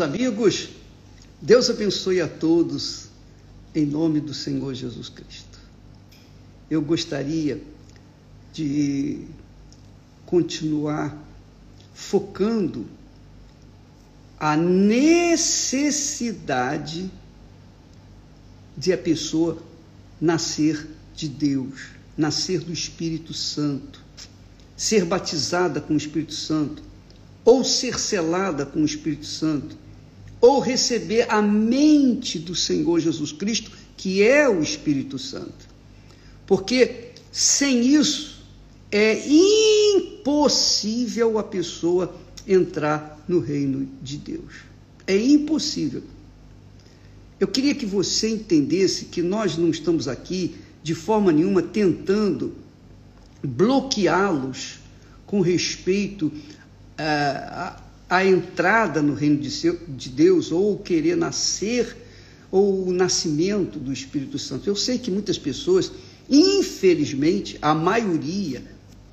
Amigos, Deus abençoe a todos em nome do Senhor Jesus Cristo. Eu gostaria de continuar focando a necessidade de a pessoa nascer de Deus, nascer do Espírito Santo, ser batizada com o Espírito Santo, ou ser selada com o Espírito Santo ou receber a mente do Senhor Jesus Cristo, que é o Espírito Santo. Porque sem isso é impossível a pessoa entrar no reino de Deus. É impossível. Eu queria que você entendesse que nós não estamos aqui de forma nenhuma tentando bloqueá-los com respeito a, entrada no reino de Deus, ou querer nascer, ou o nascimento do Espírito Santo. Eu sei que muitas pessoas, infelizmente, a maioria,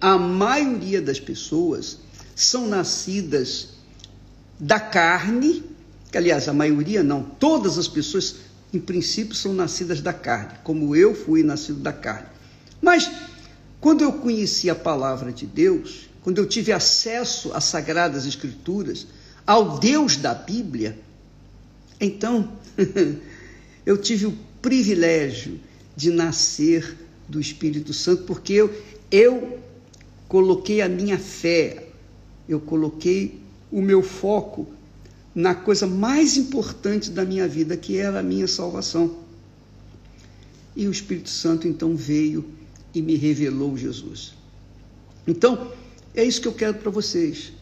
a maioria das pessoas são nascidas da carne, que, aliás, a maioria não, todas as pessoas, em princípio, são nascidas da carne, como eu fui nascido da carne. Mas, quando eu conheci a palavra de Deus, quando eu tive acesso às Sagradas Escrituras, ao Deus da Bíblia, então eu tive o privilégio de nascer do Espírito Santo, porque eu, eu coloquei a minha fé, eu coloquei o meu foco na coisa mais importante da minha vida, que era a minha salvação. E o Espírito Santo então veio e me revelou Jesus. Então, é isso que eu quero para vocês.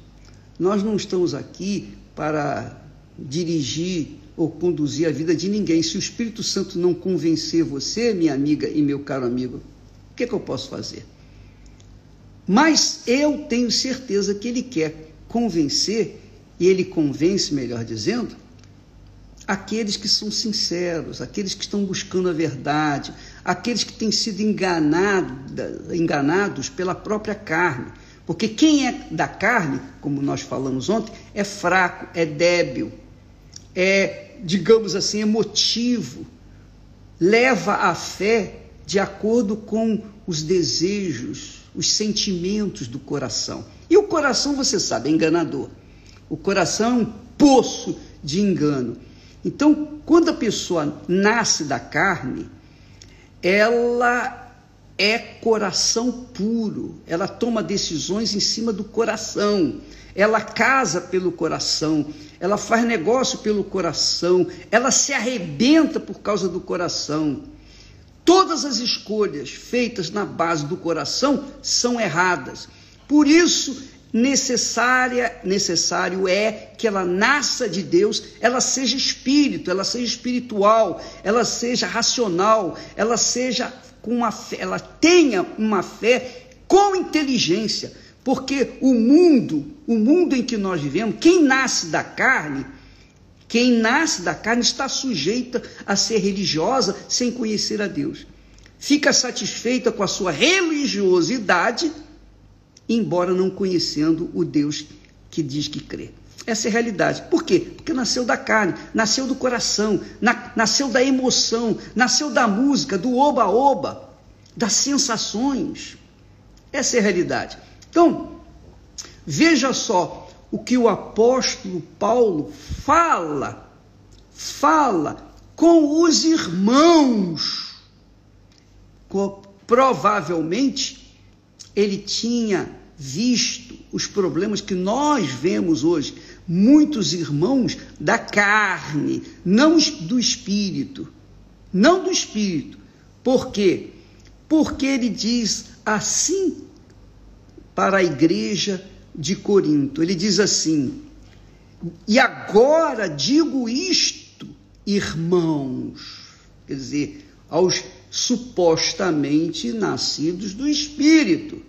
Nós não estamos aqui para dirigir ou conduzir a vida de ninguém. Se o Espírito Santo não convencer você, minha amiga e meu caro amigo, o que, é que eu posso fazer? Mas eu tenho certeza que ele quer convencer, e ele convence, melhor dizendo, aqueles que são sinceros, aqueles que estão buscando a verdade, aqueles que têm sido enganado, enganados pela própria carne porque quem é da carne, como nós falamos ontem, é fraco, é débil, é, digamos assim, emotivo, leva a fé de acordo com os desejos, os sentimentos do coração. E o coração, você sabe, é enganador. O coração é um poço de engano. Então, quando a pessoa nasce da carne, ela é coração puro, ela toma decisões em cima do coração, ela casa pelo coração, ela faz negócio pelo coração, ela se arrebenta por causa do coração. Todas as escolhas feitas na base do coração são erradas. Por isso, necessária, necessário é que ela nasça de Deus, ela seja espírito, ela seja espiritual, ela seja racional, ela seja com uma fé, ela tenha uma fé com inteligência, porque o mundo, o mundo em que nós vivemos, quem nasce da carne, quem nasce da carne está sujeita a ser religiosa sem conhecer a Deus. Fica satisfeita com a sua religiosidade, embora não conhecendo o Deus que diz que crê. Essa é a realidade. Por quê? Porque nasceu da carne, nasceu do coração, na, nasceu da emoção, nasceu da música, do oba-oba, das sensações. Essa é a realidade. Então, veja só o que o apóstolo Paulo fala, fala com os irmãos. Provavelmente ele tinha visto os problemas que nós vemos hoje muitos irmãos da carne, não do espírito. Não do espírito. Por quê? Porque ele diz assim para a igreja de Corinto. Ele diz assim: E agora digo isto, irmãos, quer dizer, aos supostamente nascidos do espírito.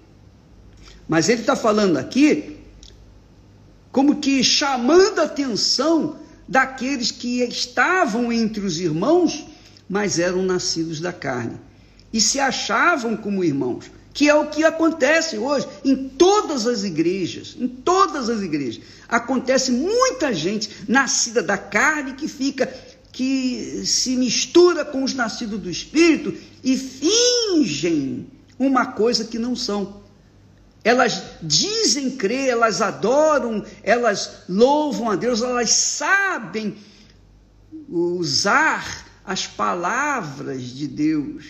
Mas ele está falando aqui como que chamando a atenção daqueles que estavam entre os irmãos, mas eram nascidos da carne e se achavam como irmãos. que é o que acontece hoje em todas as igrejas, em todas as igrejas. Acontece muita gente nascida da carne que fica que se mistura com os nascidos do espírito e fingem uma coisa que não são. Elas dizem crer, elas adoram, elas louvam a Deus, elas sabem usar as palavras de Deus,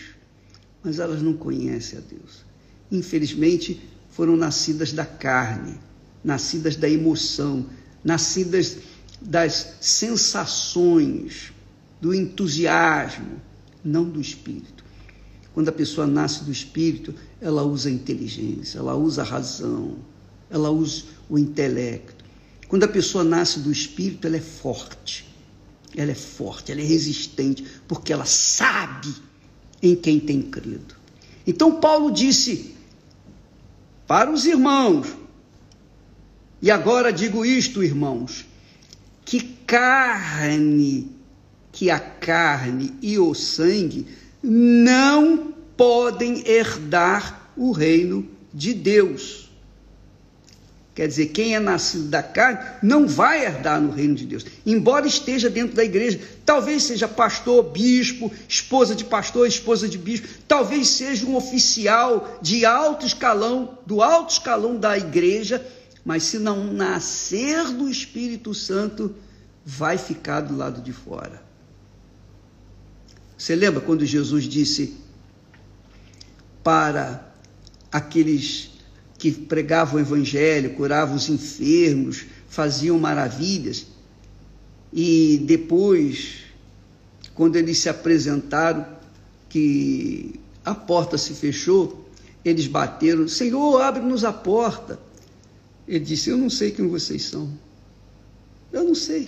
mas elas não conhecem a Deus infelizmente, foram nascidas da carne, nascidas da emoção, nascidas das sensações, do entusiasmo, não do espírito. Quando a pessoa nasce do espírito, ela usa a inteligência, ela usa a razão, ela usa o intelecto. Quando a pessoa nasce do espírito, ela é forte. Ela é forte, ela é resistente, porque ela sabe em quem tem crido. Então Paulo disse: para os irmãos. E agora digo isto, irmãos, que carne, que a carne e o sangue não podem herdar o reino de Deus. Quer dizer, quem é nascido da carne não vai herdar no reino de Deus, embora esteja dentro da igreja. Talvez seja pastor, bispo, esposa de pastor, esposa de bispo, talvez seja um oficial de alto escalão, do alto escalão da igreja, mas se não nascer do Espírito Santo, vai ficar do lado de fora. Você lembra quando Jesus disse para aqueles que pregavam o evangelho, curavam os enfermos, faziam maravilhas. E depois, quando eles se apresentaram, que a porta se fechou, eles bateram: Senhor, abre-nos a porta. Ele disse: Eu não sei quem vocês são. Eu não sei.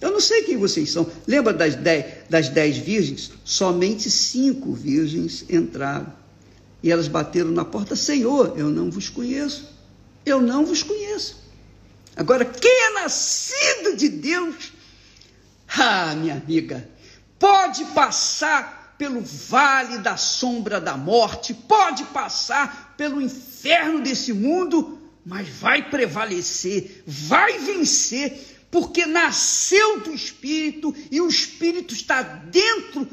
Eu não sei quem vocês são. Lembra das dez, das dez virgens? Somente cinco virgens entraram. E elas bateram na porta: Senhor, eu não vos conheço. Eu não vos conheço. Agora, quem é nascido de Deus, ah, minha amiga, pode passar pelo vale da sombra da morte, pode passar pelo inferno desse mundo, mas vai prevalecer, vai vencer, porque nasceu do Espírito e o Espírito está dentro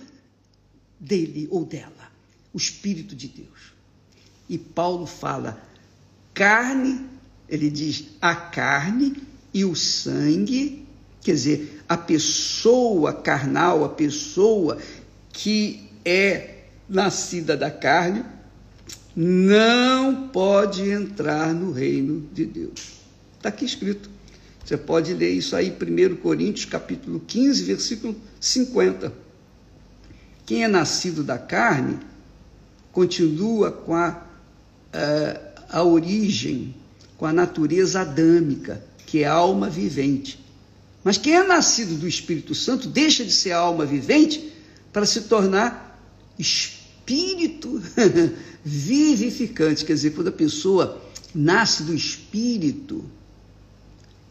dele ou dela o Espírito de Deus. E Paulo fala carne, ele diz a carne e o sangue, quer dizer, a pessoa carnal, a pessoa que é nascida da carne, não pode entrar no reino de Deus. Está aqui escrito. Você pode ler isso aí, 1 Coríntios, capítulo 15, versículo 50. Quem é nascido da carne continua com a, a, a origem, com a natureza adâmica, que é alma vivente. Mas quem é nascido do Espírito Santo deixa de ser alma vivente para se tornar espírito vivificante. Quer dizer, quando a pessoa nasce do Espírito,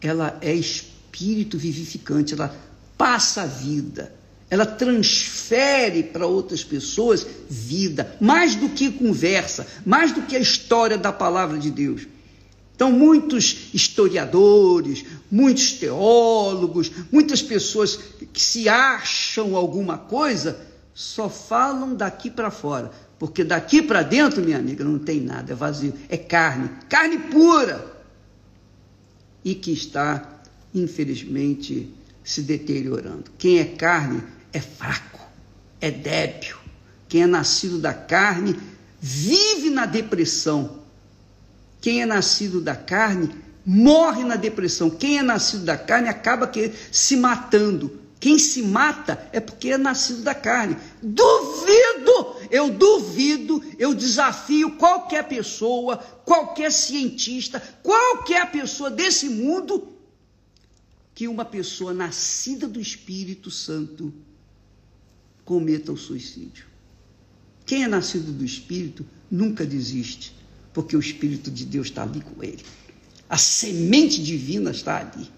ela é espírito vivificante, ela passa a vida ela transfere para outras pessoas vida, mais do que conversa, mais do que a história da palavra de Deus. Então, muitos historiadores, muitos teólogos, muitas pessoas que se acham alguma coisa, só falam daqui para fora. Porque daqui para dentro, minha amiga, não tem nada, é vazio, é carne, carne pura. E que está, infelizmente, se deteriorando. Quem é carne é fraco, é débil. Quem é nascido da carne vive na depressão. Quem é nascido da carne morre na depressão. Quem é nascido da carne acaba se matando. Quem se mata é porque é nascido da carne. Duvido, eu duvido, eu desafio qualquer pessoa, qualquer cientista, qualquer pessoa desse mundo, que uma pessoa nascida do Espírito Santo cometa o suicídio. Quem é nascido do Espírito nunca desiste, porque o Espírito de Deus está ali com ele. A semente divina está ali.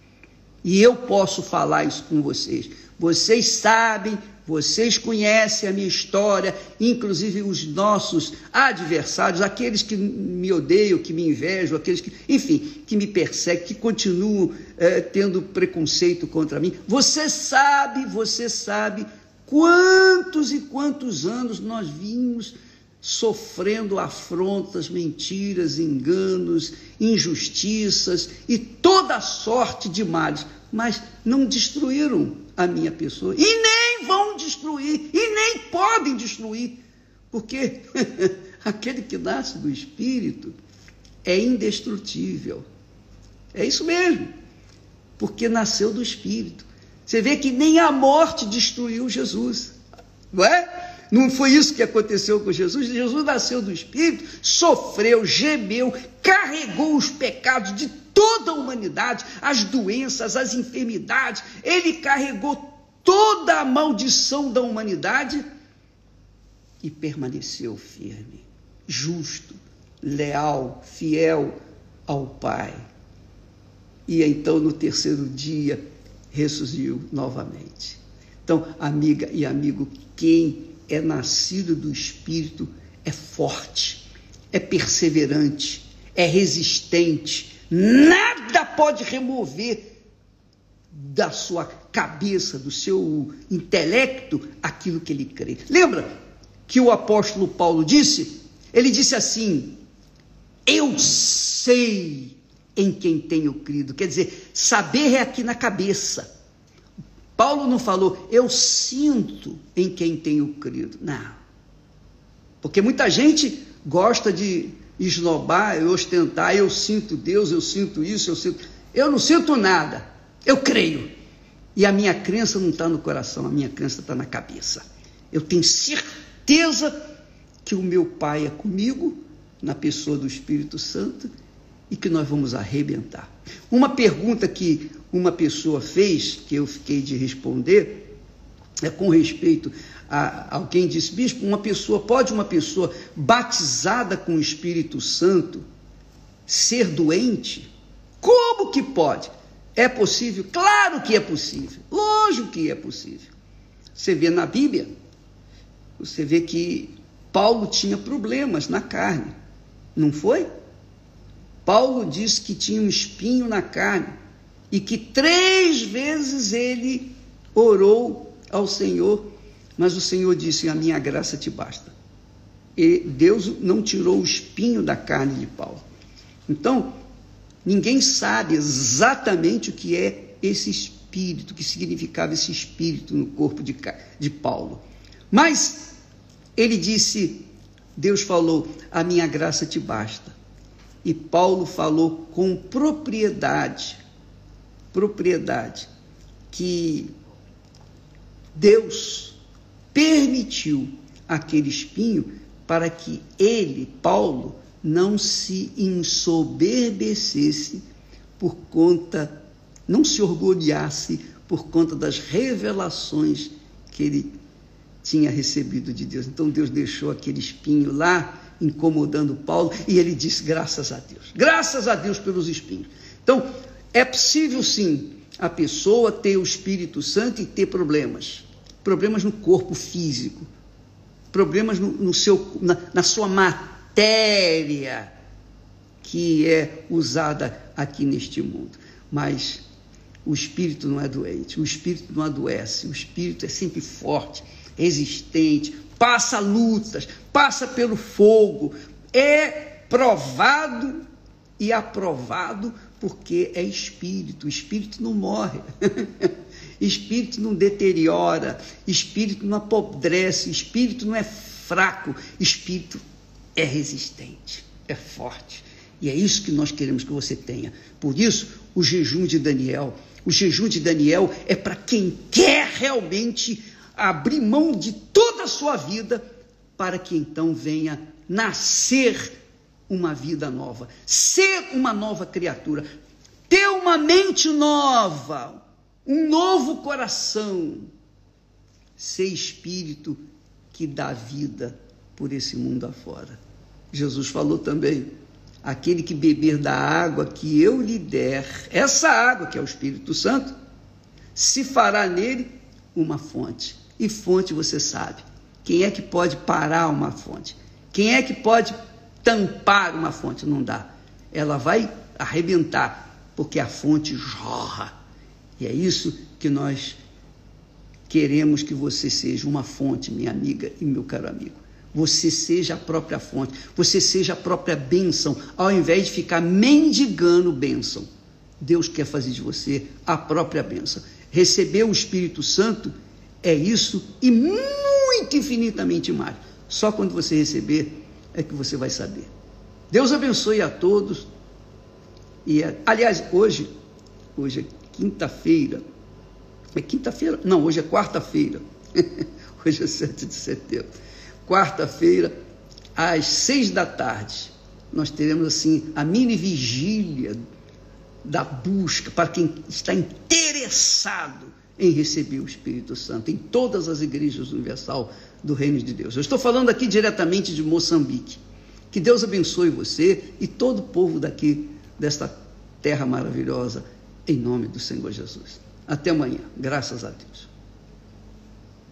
E eu posso falar isso com vocês. Vocês sabem Vocês conhecem a minha história, inclusive os nossos adversários, aqueles que me odeiam, que me invejam, aqueles que, enfim, que me perseguem, que continuam é, tendo preconceito contra mim. Você sabe, você sabe quantos e quantos anos nós vimos sofrendo afrontas, mentiras, enganos, injustiças e toda sorte de males, mas não destruíram a minha pessoa e nem vão destruir e nem podem destruir, porque aquele que nasce do Espírito é indestrutível. É isso mesmo, porque nasceu do Espírito. Você vê que nem a morte destruiu Jesus, não é? Não foi isso que aconteceu com Jesus? Jesus nasceu do Espírito, sofreu, gemeu, carregou os pecados de toda a humanidade, as doenças, as enfermidades, ele carregou toda a maldição da humanidade e permaneceu firme, justo, leal, fiel ao Pai. E então, no terceiro dia, ressurgiu novamente. Então, amiga e amigo, quem é nascido do Espírito é forte, é perseverante, é resistente. Nada pode remover da sua cabeça, do seu intelecto, aquilo que ele crê. Lembra que o apóstolo Paulo disse? Ele disse assim: Eu sei em quem tenho crido. Quer dizer, saber é aqui na cabeça. Paulo não falou, eu sinto em quem tenho crido. Não. Porque muita gente gosta de esnobar, ostentar, eu sinto Deus, eu sinto isso, eu sinto. Eu não sinto nada, eu creio. E a minha crença não está no coração, a minha crença está na cabeça. Eu tenho certeza que o meu Pai é comigo, na pessoa do Espírito Santo, e que nós vamos arrebentar. Uma pergunta que uma pessoa fez, que eu fiquei de responder, é com respeito a alguém disse, bispo, uma pessoa, pode uma pessoa batizada com o Espírito Santo ser doente? Como que pode? É possível? Claro que é possível. Lógico que é possível. Você vê na Bíblia, você vê que Paulo tinha problemas na carne, não foi? Paulo diz que tinha um espinho na carne e que três vezes ele orou ao Senhor, mas o Senhor disse: A minha graça te basta. E Deus não tirou o espinho da carne de Paulo. Então, ninguém sabe exatamente o que é esse espírito, o que significava esse espírito no corpo de, de Paulo. Mas ele disse: Deus falou: A minha graça te basta. E Paulo falou com propriedade, propriedade, que Deus permitiu aquele espinho para que ele, Paulo, não se ensoberbecesse por conta, não se orgulhasse por conta das revelações que ele tinha recebido de Deus. Então Deus deixou aquele espinho lá incomodando Paulo, e ele disse: graças a Deus, graças a Deus pelos espinhos. Então, é possível sim a pessoa ter o Espírito Santo e ter problemas, problemas no corpo físico, problemas no, no seu, na, na sua matéria que é usada aqui neste mundo. Mas o espírito não é doente, o espírito não adoece, o espírito é sempre forte, resistente, passa lutas, passa pelo fogo, é provado e aprovado porque é espírito. Espírito não morre, espírito não deteriora, espírito não apodrece, espírito não é fraco, espírito é resistente, é forte. E é isso que nós queremos que você tenha. Por isso, o jejum de Daniel. O jejum de Daniel é para quem quer realmente abrir mão de toda a sua vida para que então venha nascer uma vida nova, ser uma nova criatura, ter uma mente nova, um novo coração, ser espírito que dá vida por esse mundo afora. Jesus falou também: aquele que beber da água que eu lhe der, essa água que é o Espírito Santo, se fará nele uma fonte E fonte você sabe. Quem é que pode parar uma fonte? Quem é que pode tampar uma fonte? Não dá. Ela vai arrebentar, porque a fonte jorra. E é isso que nós queremos que você seja uma fonte, minha amiga e meu caro amigo. Você seja a própria fonte, você seja a própria bênção, ao invés de ficar mendigando bênção. Deus quer fazer de você a própria bênção. Receber o Espírito Santo é isso e muito infinitamente mais. Só quando você receber é que você vai saber. Deus abençoe a todos. E aliás, hoje, hoje é quinta-feira. É quinta-feira? Não, hoje é quarta-feira. hoje é 7 de setembro. Quarta-feira, às seis da tarde, nós teremos assim a mini vigília da busca para quem está interessado em receber o Espírito Santo em todas as igrejas universal do Reino de Deus. Eu estou falando aqui diretamente de Moçambique. Que Deus abençoe você e todo o povo daqui, desta terra maravilhosa, em nome do Senhor Jesus. Até amanhã, graças a Deus.